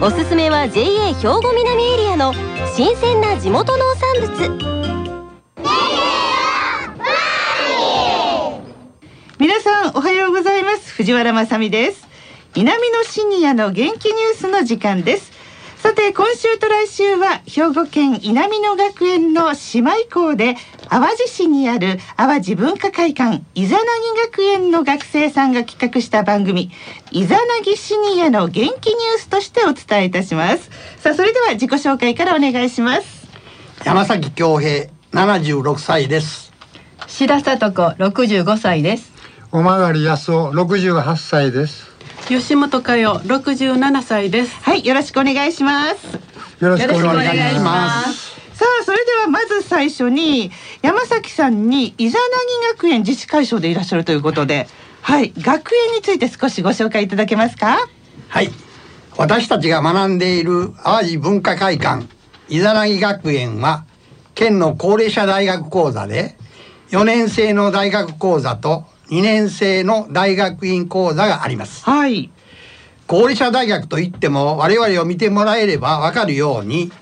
おすすめは JA 兵庫南エリアの新鮮な地元農産物。皆さんおはようございます。藤原まさです。南のシニアの元気ニュースの時間です。さて今週と来週は兵庫県稲美野学園の姉妹校で淡路市にある淡路文化会館イザナギ学園の学生さんが企画した番組イザナギシニアの元気ニュースとしてお伝えいたします。さあそれでは自己紹介からお願いします。山崎恭平76歳です。志田聡子65歳です。おまがり安夫68歳です吉本佳代67歳です。はいよろしくお願いします。よろしくお願いししまます。さあそれではまず最初に山崎さんにイザナギ学園自治会長でいらっしゃるということではい学園について少しご紹介いただけますか？はい。私たちが学んでいる淡路文化会館イザナギ学園は県の高齢者大学講座で4年生の大学講座と2年生の大学院講座があります。はい。高齢者大学といっても我々を見てもらえればわかるように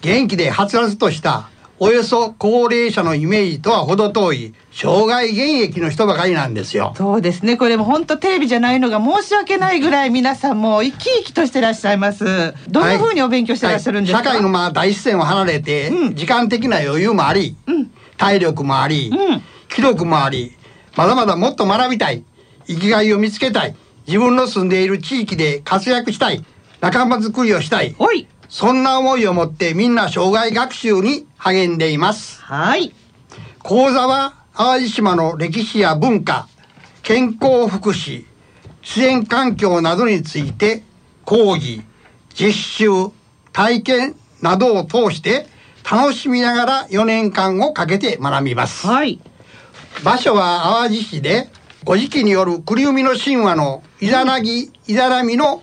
元気ではつらつとしたおよそ高齢者のイメージとは程遠い障害現役の人ばかりなんですよ。そうですね。これも本当テレビじゃないのが申し訳ないぐらい皆さんも生き生きとしてらっしゃいます。どんな風にお勉強してらっしゃるんですか、はい。社会のまあ大自然を離れて、うん。時間的な余裕もあり、うん。体力もあり、うん。気力もありまだまだもっと学びたい。生きがいを見つけたい。自分の住んでいる地域で活躍したい。仲間づくりをしたい。おい。そんな思いを持ってみんな障害学習に励んでいます。はい。講座は淡路島の歴史や文化健康福祉自然環境などについて講義実習体験などを通して楽しみながら4年間をかけて学びます。はい場所は淡路市で古事記による栗海の神話のイザナギイザナミの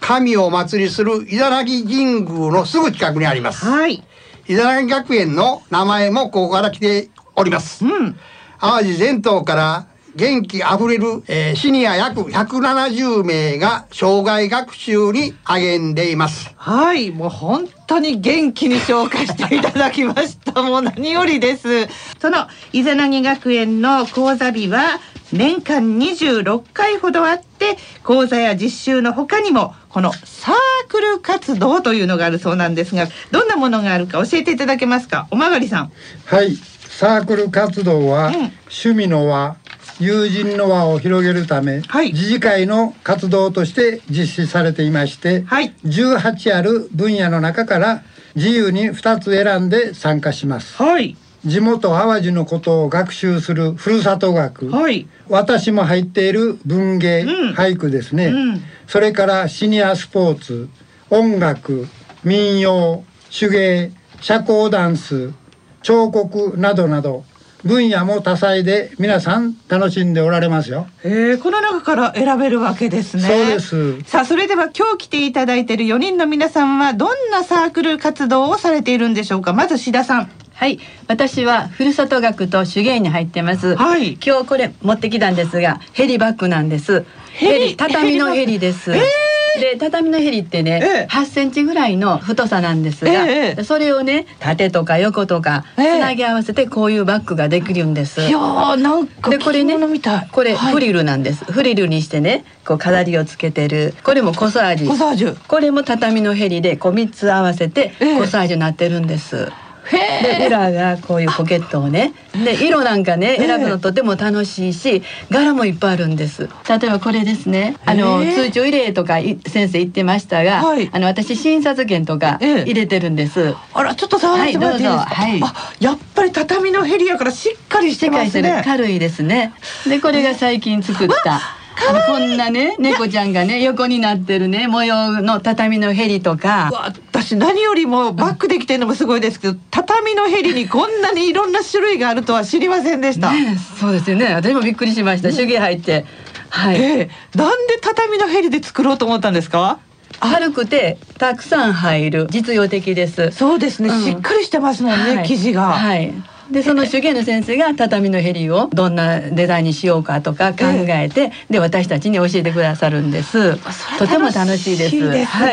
神をお祭りするイザナギ神宮のすぐ近くにあります。はい。イザナギ学園の名前もここから来ております。うん。淡路全島から元気あふれる、えーシニア約170名が障害学習に励んでいます。はい、もう本当に元気に紹介していただきました。もう何よりです。その伊ザナギ学園の講座日は年間26回ほどあって、講座や実習の他にもこのサークル活動というのがあるそうなんですが、どんなものがあるか教えていただけますか？おまがりさん。すはいサークル活動は、うん趣味の輪友人の輪を広げるため、はい。自治会の活動として実施されていまして、はい。18ある分野の中から自由に2つ選んで参加します。はい。地元淡路のことを学習するふるさと学、はい。私も入っている文芸、うん。俳句ですね、うん。それからシニアスポーツ音楽民謡手芸社交ダンス彫刻などなど分野も多彩で皆さん楽しんでおられますよ。えー、この中から選べるわけですね。そうですさあ、それでは今日来ていただいている4人の皆さんはどんなサークル活動をされているんでしょうか？まず志田さん。はい私はふるさと学と手芸に入ってますはい今日これ持ってきたんですがヘリバッグなんですヘリヘリ畳のヘリです、えで畳のヘリってね、ええ。8センチぐらいの太さなんですが、ええそれをね縦とか横とかつえ。えなぎ合わせてこういうバッグができるんです、いやーなんかでこれね。これはい。フリルなんです、フリルにしてねこう飾りをつけてる。これもコサージ。コサージ。ュ。これも畳のヘリでこう3つ合わせてええ。コサージュになってるんです。へで裏がこういうポケットをねで色なんかねええ選ぶのとても楽しいし柄もいっぱいあるんです。例えばこれですね。あの、ええ通帳入れとかい先生言ってましたが、はい。あの私診察券とかええ。入れてるんです、あらちょっと触ってもらっていいですか？はいどうぞ。あやっぱり畳のヘリやからしっかりしてますね。軽いですね。でこれが最近作ったこんなね猫ちゃんがね横になってるね模様の畳のヘリとか。私何よりもバックできてるのもすごいですけど畳のヘリにこんなにいろんな種類があるとは知りませんでした。ねそうですよね。私もびっくりしました。手芸入って。はい、ええ。なんで畳のヘリで作ろうと思ったんですか？軽くてたくさん入る。実用的です。そうですね、うん。しっかりしてますもんね、はい。生地が、はいでその手芸の先生が畳のヘリをどんなデザインにしようかとか考えて、で私たちに教えてくださるんです。とても楽しいです。楽しいですね。は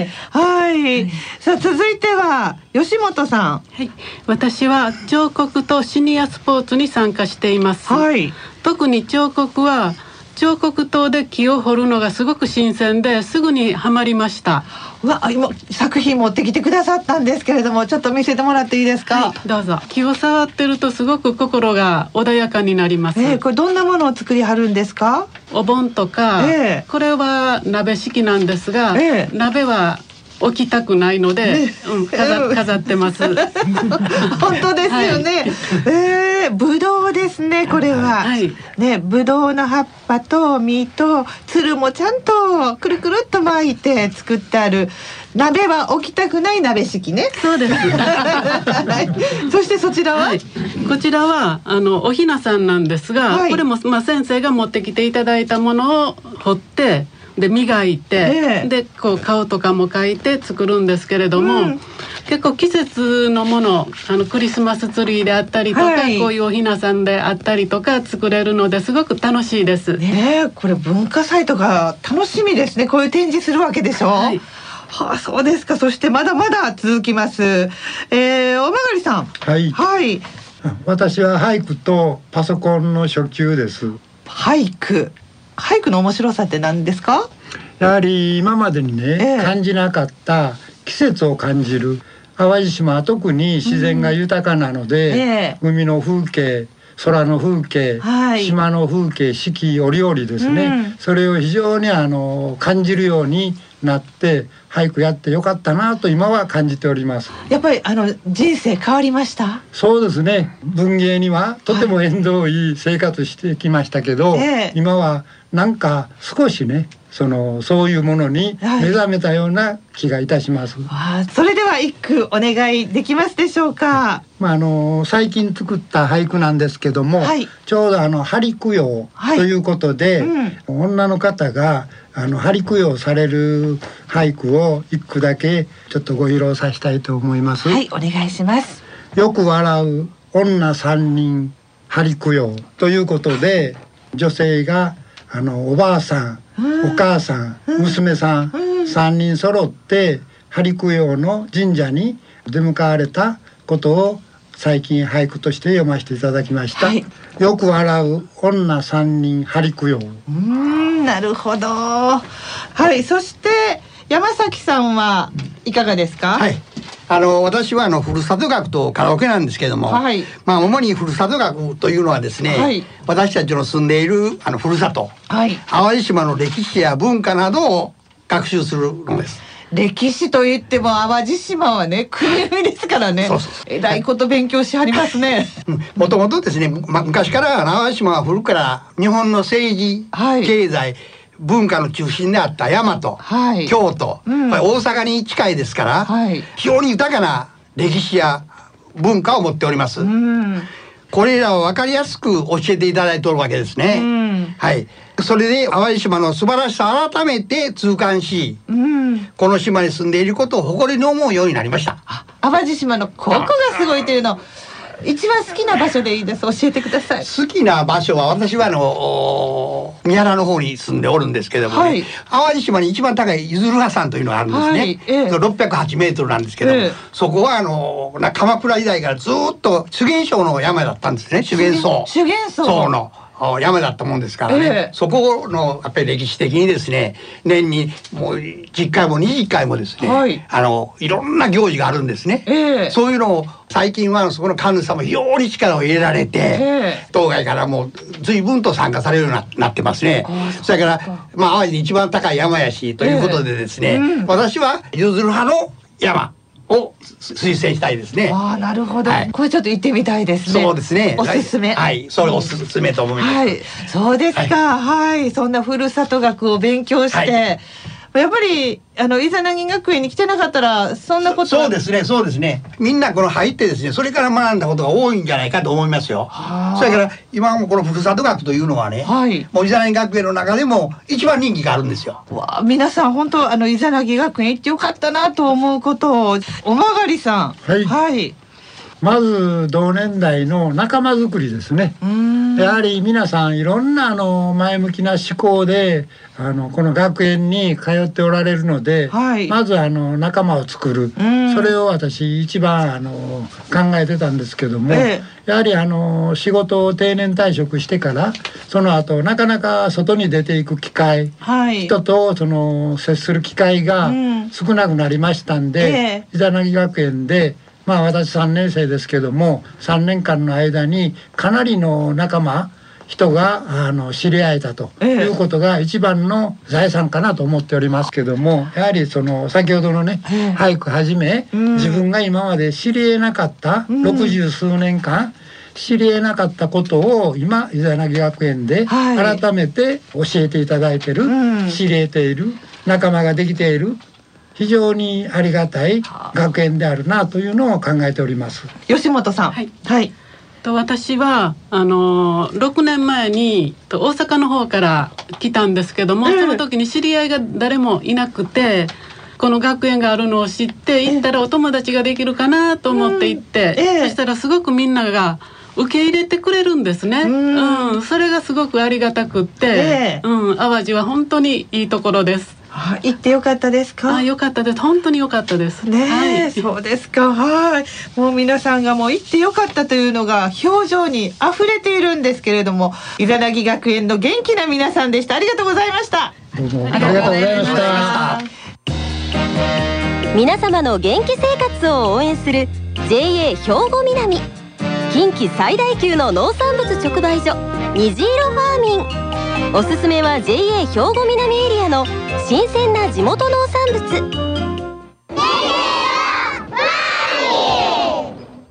い、はい、さあ続いては吉本さはい、私は彫刻とシニアスポーツに参加しています。んはい。特に彫刻は彫刻刀で木を彫るのがすごく新鮮ですぐにはまりました。うわ今作品持ってきてくださったんですけれどもちょっと見せてもらっていいですか、はい、どうぞ。木を触ってるとすごく心が穏やかになります。えーこれどんなものを作りはるんですか？お盆とか、ええこれは鍋敷なんですが、ええ鍋は置きたくないので、ね。うん、飾飾ってます。本当ですよね、えー、ぶどうですねこれは、はい。ねぶどうの葉っぱと実とつるもちゃんとくるくるっと巻いて作ってある。鍋は置きたくない鍋敷ね。そうです。はい。そしてそちらは、はい、こちらはあのおひなさんなんですが、はい。これもまあ先生が持ってきていただいたものを彫ってで磨いて、ええ。でこう顔とかも描いて作るんですけれども、うん。結構季節のものあのクリスマスツリーであったりとか、はい。こういうおひなさんであったりとか作れるのですごく楽しいです。ねえこれ文化祭とか楽しみですね。こういう展示するわけでしょ？はい。はあそうですか。そしてまだまだ続きます。えー、おまがりさん。はい。はい。私は俳句とパソコンの初級です。俳句俳句の面白さって何ですか？やはり今までにね、ええ。感じなかった季節を感じる淡路島は特に自然が豊かなので、ええ。海の風景空の風景、はい。島の風景四季折々ですね、うん。それを非常にあの感じるようになって俳句やってよかったなと今は感じております。やっぱりあの人生変わりました？そうですね。文芸にはとても縁遠い生活してきましたけど、ええ。今はなんか少しねそのそういうものにはい。目覚めたような気がいたします。わあそれでは一句お願いできますでしょうか？まああの最近作った俳句なんですけども、はい。ちょうどあの針供養はい。ということで、うん。女の方があの針供養される俳句を一句だけちょっとご披露させたいと思います。はいお願いします。よく笑う女三人針供養ということで女性があのおばあさん、うん。お母さん、娘さん、うん。三人揃って針供養の神社に出向かわれたことを最近俳句として読ませていただきました。はいよく笑う女三人針供養。うーんなるほどはいそして山崎さんはいかがですか？はい。あの私はあのふるさと学とカラオケなんですけども、はいまあ主にふるさと学というのはですね、はい私たちの住んでいるあのふるさとはい淡路島の歴史や文化などを学習するのです。歴史といっても淡路島はね国ですからね。そうそうそえらいこと勉強しはりますね。もともとですね、ま、昔から淡路島は古くから日本の政治、はい。経済文化の中心であった大和、はい。京都、うん。大阪に近いですから、はい。非常に豊かな歴史や文化を持っております。うんこれらを分かりやすく教えていただいておるわけですね。うんはい。それで淡路島の素晴らしさを改めて痛感し、うんこの島に住んでいることを誇りに思うようになりました。あ淡路島のここがすごいというの一番好きな場所でいいです。教えてください。好きな場所は私はあのお三原の方に住んでおるんですけども、ね。はい。淡路島に一番高いゆずる葉山というのがあるんですね、はいええ。608メートルなんですけども、ええ。そこはあのな鎌倉時代からずっと修験省の山だったんですね。修験層修験層層の。お山だったもんですからね、ええ。そこのやっぱり歴史的にですね年にもう10回も20回もですね、はい。あのいろんな行事があるんですね、ええ。そういうのを最近はそこの神主さんも非常に力を入れられて、ええ。当該からもう随分と参加されるようにななってますね。それからまあ淡路で一番高い山やしということでですね、ええ。うん。私は譲る派の山を推薦したいですね。ああなるほど、はい。これちょっと行ってみたいですね。そうですね。おすすめ。はい、それおすすめと思います。はい、そうですか。はい、そんなふるさと学を勉強して、はいやっぱりあのイザナギ学園に来てなかったらそんなことそうですね、そうですね。みんなこの入ってですね、それから学んだことが多いんじゃないかと思いますよはあ。それから今もこのふるさと学というのはね、はい。もう伊沢学園の中でも一番人気があるんですよ。わあ皆さん本当あのイザナギ学園行ってよかったなと思うことをおまがりさん。はいはい。まず同年代の仲間づくりですね。やはり皆さんいろんなあの前向きな思考であのこの学園に通っておられるので、はい。まずあの仲間を作る、うん。それを私一番あの考えてたんですけども、えやはりあの仕事を定年退職してからその後なかなか外に出ていく機会はい。人とその接する機会がうん。少なくなりましたんで、え伊沢学園でまあ私3年生ですけども3年間の間にかなりの仲間人があの知り合えたとええ。いうことが一番の財産かなと思っておりますけどもやはりその先ほどのねええ。俳句はじめうん。自分が今まで知り得なかったうん。六十数年間知り得なかったことを今伊沢学園ではい。改めて教えていただいてる、うん。知り得ている仲間ができている非常にありがたい学園であるなというのを考えております。吉本さん。はいはい。と私はあの6年前にと大阪の方から来たんですけども、ええその時に知り合いが誰もいなくてこの学園があるのを知って行ったらお友達ができるかなと思って行って、そしたらすごくみんなが受け入れてくれるんですね。うんうん、それがすごくありがたくって、ええうん、淡路は本当にいいところです。あ行ってよかったですか？あ、良かったです。本当に良かったです。ねえ、はいそうですか。はい。もう皆さんがもう行ってよかったというのが表情に溢れているんですけれども、イザナギ学園の元気な皆さんでした。ありがとうございました。どうもありがとうございました。皆様の元気生活を応援する JA 兵庫南近畿最大級の農産物直売所虹色ファーミンおすすめは JA 兵庫南エリアの新鮮な地元農産物。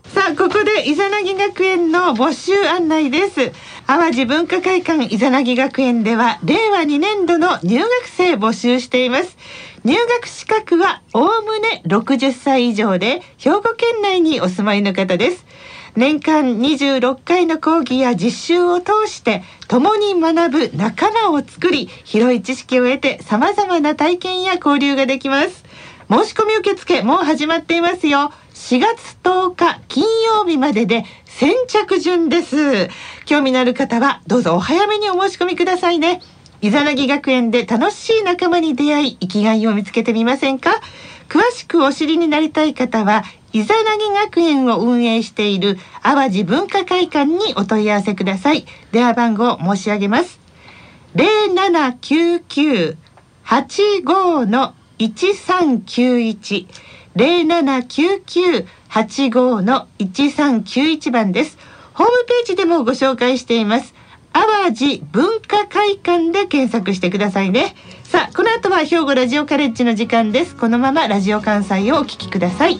さあここでイザナギ学園の募集案内です。淡路文化会館イザナギ学園では令和2年度の入学生募集しています。入学資格はおおむね60歳以上で兵庫県内にお住まいの方です。年間26回の講義や実習を通して共に学ぶ仲間を作り広い知識を得て様々な体験や交流ができます。申し込み受付もう始まっていますよ。4月10日金曜日までで先着順です。興味のある方はどうぞお早めにお申し込みくださいね。イザナギ学園で楽しい仲間に出会い生きがいを見つけてみませんか？詳しくお知りになりたい方はイザナギ学園を運営している淡路文化会館にお問い合わせください電話番号申し上げます0799-85の1391 0799-85の1391番です。ホームページでもご紹介しています。淡路文化会館で検索してくださいね。さあ、この後は兵庫ラジオカレッジの時間です。このままラジオ関西をお聞きください。